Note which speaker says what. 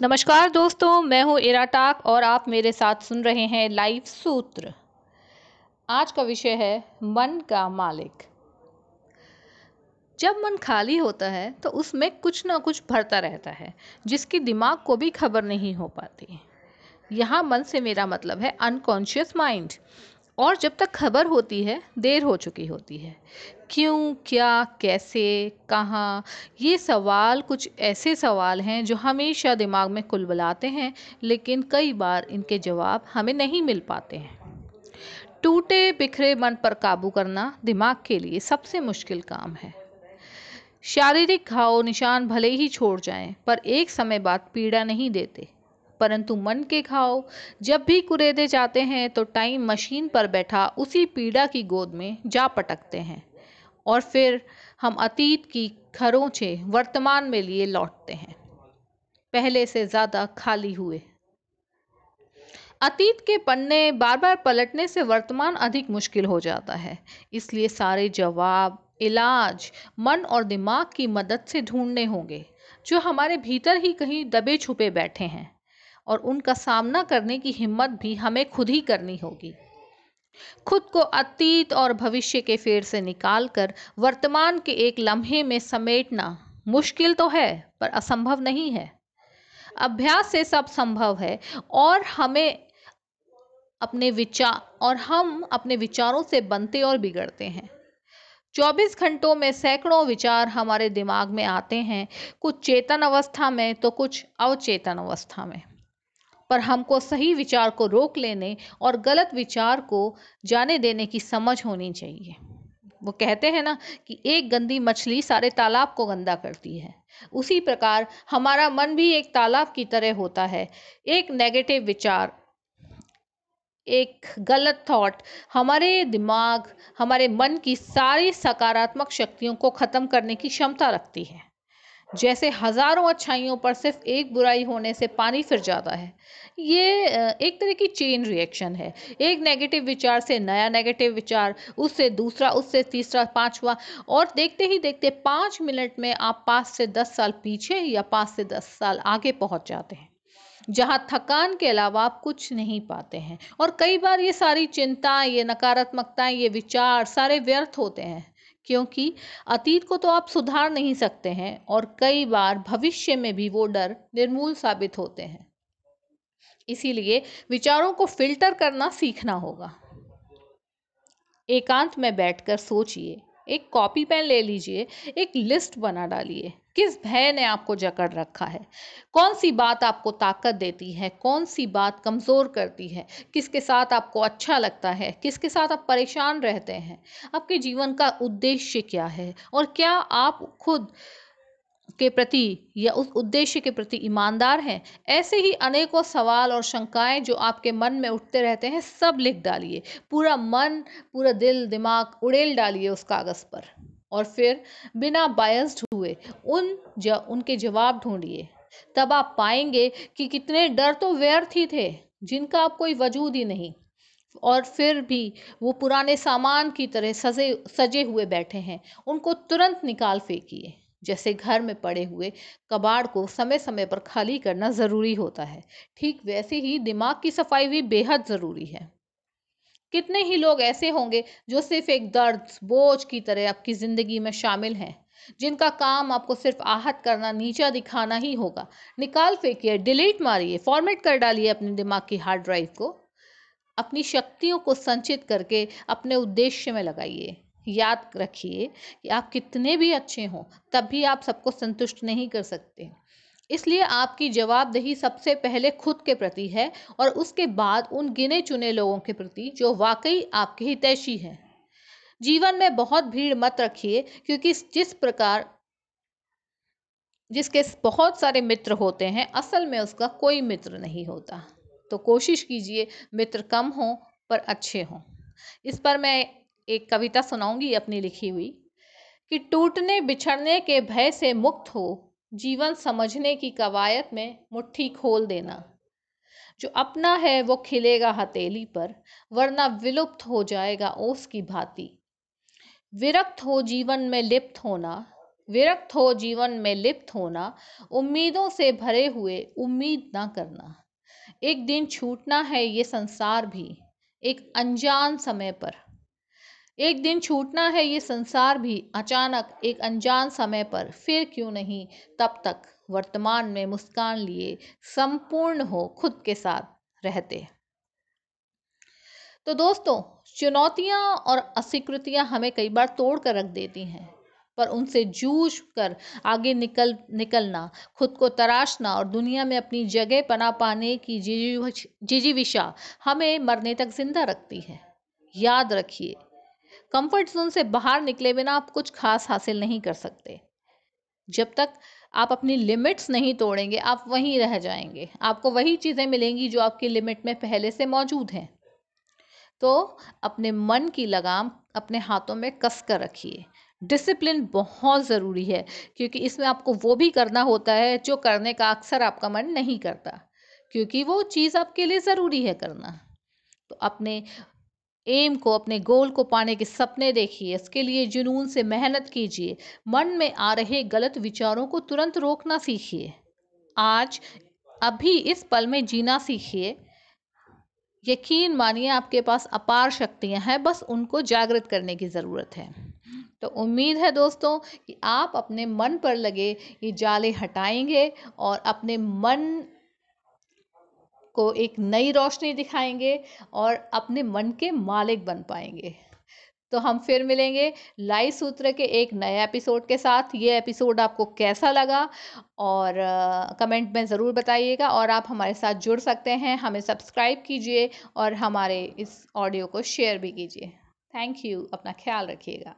Speaker 1: नमस्कार दोस्तों, मैं हूँ इरा टाक और आप मेरे साथ सुन रहे हैं लाइव सूत्र। आज का विषय है मन का मालिक। जब मन खाली होता है तो उसमें कुछ ना कुछ भरता रहता है, जिसकी दिमाग को भी खबर नहीं हो पाती। यहाँ मन से मेरा मतलब है अनकॉन्शियस माइंड और जब तक खबर होती है, देर हो चुकी होती है। क्यों, क्या, कैसे, कहाँ? ये सवाल कुछ ऐसे सवाल हैं जो हमेशा दिमाग में कुलबलाते हैं, लेकिन कई बार इनके जवाब हमें नहीं मिल पाते हैं। टूटे, बिखरे मन पर काबू करना दिमाग के लिए सबसे मुश्किल काम है। शारीरिक घाव, निशान भले ही छोड़ जाएँ, पर एक समय बाद पीड़ा नहीं देते। परंतु मन के घाव जब भी कुरेदे जाते हैं तो टाइम मशीन पर बैठा उसी पीड़ा की गोद में जा पटकते हैं और फिर हम अतीत की खरोंचे वर्तमान में लिए लौटते हैं। पहले से ज़्यादा खाली हुए। अतीत के पन्ने बार बार पलटने से वर्तमान अधिक मुश्किल हो जाता है। इसलिए सारे जवाब, इलाज, मन और दिमाग की मदद से ढूँढने होंगे, जो हमारे भीतर ही कहीं दबे छुपे बैठे हैं। और उनका सामना करने की हिम्मत भी हमें खुद ही करनी होगी। खुद को अतीत और भविष्य के फेर से निकालकर वर्तमान के एक लम्हे में समेटना मुश्किल तो है, पर असंभव नहीं है। अभ्यास से सब संभव है और हमें अपने विचार और हम अपने विचारों से बनते और बिगड़ते हैं। 24 घंटों में सैकड़ों विचार हमारे दिमाग में आते हैं, कुछ चेतन अवस्था में तो कुछ अवचेतन अवस्था में। पर हमको सही विचार को रोक लेने और गलत विचार को जाने देने की समझ होनी चाहिए। वो कहते हैं ना कि एक गंदी मछली सारे तालाब को गंदा करती है। उसी प्रकार हमारा मन भी एक तालाब की तरह होता है। एक नेगेटिव विचार, एक गलत थॉट हमारे दिमाग, हमारे मन की सारी सकारात्मक शक्तियों को ख़त्म करने की क्षमता रखती है। जैसे हज़ारों अच्छाइयों पर सिर्फ़ एक बुराई होने से पानी फिर जाता है। ये एक तरह की चेन रिएक्शन है। एक नेगेटिव विचार से नया नेगेटिव विचार, उससे दूसरा, उससे तीसरा, पांचवा और देखते ही देखते पाँच मिनट में आप पाँच से दस साल पीछे या पाँच से दस साल आगे पहुँच जाते हैं, जहाँ थकान के अलावा आप कुछ नहीं पाते हैं। और कई बार ये सारी चिंता ये नकारात्मकताएँ, ये विचार सारे व्यर्थ होते हैं। क्योंकि अतीत को तो आप सुधार नहीं सकते हैं और कई बार भविष्य में भी वो डर निर्मूल साबित होते हैं। इसीलिए विचारों को फ़िल्टर करना सीखना होगा। एकांत में बैठकर सोचिए, एक कॉपी पेन ले लीजिए, एक लिस्ट बना डालिए। किस भय ने आपको जकड़ रखा है? कौन सी बात आपको ताकत देती है? कौन सी बात कमज़ोर करती है? किसके साथ आपको अच्छा लगता है? किसके साथ आप परेशान रहते हैं? आपके जीवन का उद्देश्य क्या है? और क्या आप खुद के प्रति या उस उद्देश्य के प्रति ईमानदार हैं? ऐसे ही अनेकों सवाल और शंकाएँ जो आपके मन में उठते रहते हैं, सब लिख डालिए। पूरा मन, पूरा दिल, दिमाग उड़ेल डालिए उस कागज़ पर। और फिर बिना बायस्ड हुए उन ज, उनके जवाब ढूंढिए। तब आप पाएँगे कि कितने डर तो व्यर्थ ही थे जिनका आप कोई वजूद ही नहीं। और फिर भी वो पुराने सामान की तरह सजे सजे हुए बैठे हैं। उनको तुरंत निकाल फेंकिए। जैसे घर में पड़े हुए कबाड़ को समय समय पर खाली करना ज़रूरी होता है। ठीक वैसे ही दिमाग की सफ़ाई भी बेहद ज़रूरी है। कितने ही लोग ऐसे होंगे जो सिर्फ़ एक दर्द, बोझ की तरह आपकी ज़िंदगी में शामिल हैं, जिनका काम आपको सिर्फ़ आहत करना, नीचा दिखाना ही होगा। निकाल फेंकिए, डिलीट मारिए, फॉर्मेट कर डालिए अपने दिमाग की हार्ड ड्राइव को। अपनी शक्तियों को संचित करके अपने उद्देश्य में लगाइए। याद रखिए कि आप कितने भी अच्छे हों, तब भी आप सबको संतुष्ट नहीं कर सकते। इसलिए आपकी जवाबदेही सबसे पहले खुद के प्रति है और उसके बाद उन गिने चुने लोगों के प्रति जो वाकई आपके हितैषी हैं। जीवन में बहुत भीड़ मत रखिए, क्योंकि जिस प्रकार जिसके बहुत सारे मित्र होते हैं, असल में उसका कोई मित्र नहीं होता। तो कोशिश कीजिए मित्र कम हो पर अच्छे हों। इस पर मैं एक कविता सुनाऊँगी अपनी लिखी हुई कि टूटने बिछड़ने के भय से मुक्त हो जीवन समझने की कवायद में मुट्ठी खोल देना। जो अपना है, वो खिलेगा हथेली पर, वरना विलुप्त हो जाएगा ओस की भांति। विरक्त हो जीवन में लिप्त होना, विरक्त हो जीवन में लिप्त होना, उम्मीदों से भरे हुए उम्मीद ना करना। एक दिन छूटना है ये संसार भी, एक अनजान समय पर। एक दिन छूटना है ये संसार भी, अचानक एक अनजान समय पर, फिर क्यों नहीं? तब तक वर्तमान में मुस्कान लिए संपूर्ण हो खुद के साथ रहते। तो दोस्तों, चुनौतियाँ और अस्वीकृतियाँ हमें कई बार तोड़ कर रख देती हैं, पर उनसे जूझ कर आगे निकल, निकलना, खुद को तराशना और दुनिया में अपनी जगह पना पाने की जिजीविशा हमें मरने तक ज़िंदा रखती है। याद रखिए कंफर्ट जोन से बाहर निकले बिना आप कुछ खास हासिल नहीं कर सकते। जब तक आप अपनी लिमिट्स नहीं तोड़ेंगे, आप वहीं रह जाएँगे। आपको वही चीज़ें मिलेंगी जो आपकी लिमिट में पहले से मौजूद हैं। तो अपने मन की लगाम अपने हाथों में कस कर रखिए। डिसिप्लिन बहुत ज़रूरी है, क्योंकि इसमें आपको वो भी करना होता है जो करने का अक्सर आपका मन नहीं करता, क्योंकि वो चीज़ आपके लिए ज़रूरी है करना। तो अपने एम को अपने गोल को पाने के सपने देखिए। इसके लिए जुनून से मेहनत कीजिए। मन में आ रहे गलत विचारों को तुरंत रोकना सीखिए। आज अभी इस पल में जीना सीखिए। यकीन मानिए, आपके पास अपार शक्तियाँ हैं, बस उनको जागृत करने की ज़रूरत है। तो उम्मीद है दोस्तों कि आप अपने मन पर लगे ये जाले हटाएँगे और अपने मन को एक नई रोशनी दिखाएँगे और अपने मन के मालिक बन पाएँगे। तो हम फिर मिलेंगे लाइव सूत्र के एक नए एपिसोड के साथ। ये एपिसोड आपको कैसा लगा? और कमेंट में ज़रूर बताइएगा और आप हमारे साथ जुड़ सकते हैं। हमें सब्सक्राइब कीजिए और हमारे इस ऑडियो को शेयर भी कीजिए। Thank you. अपना ख्याल रखिएगा।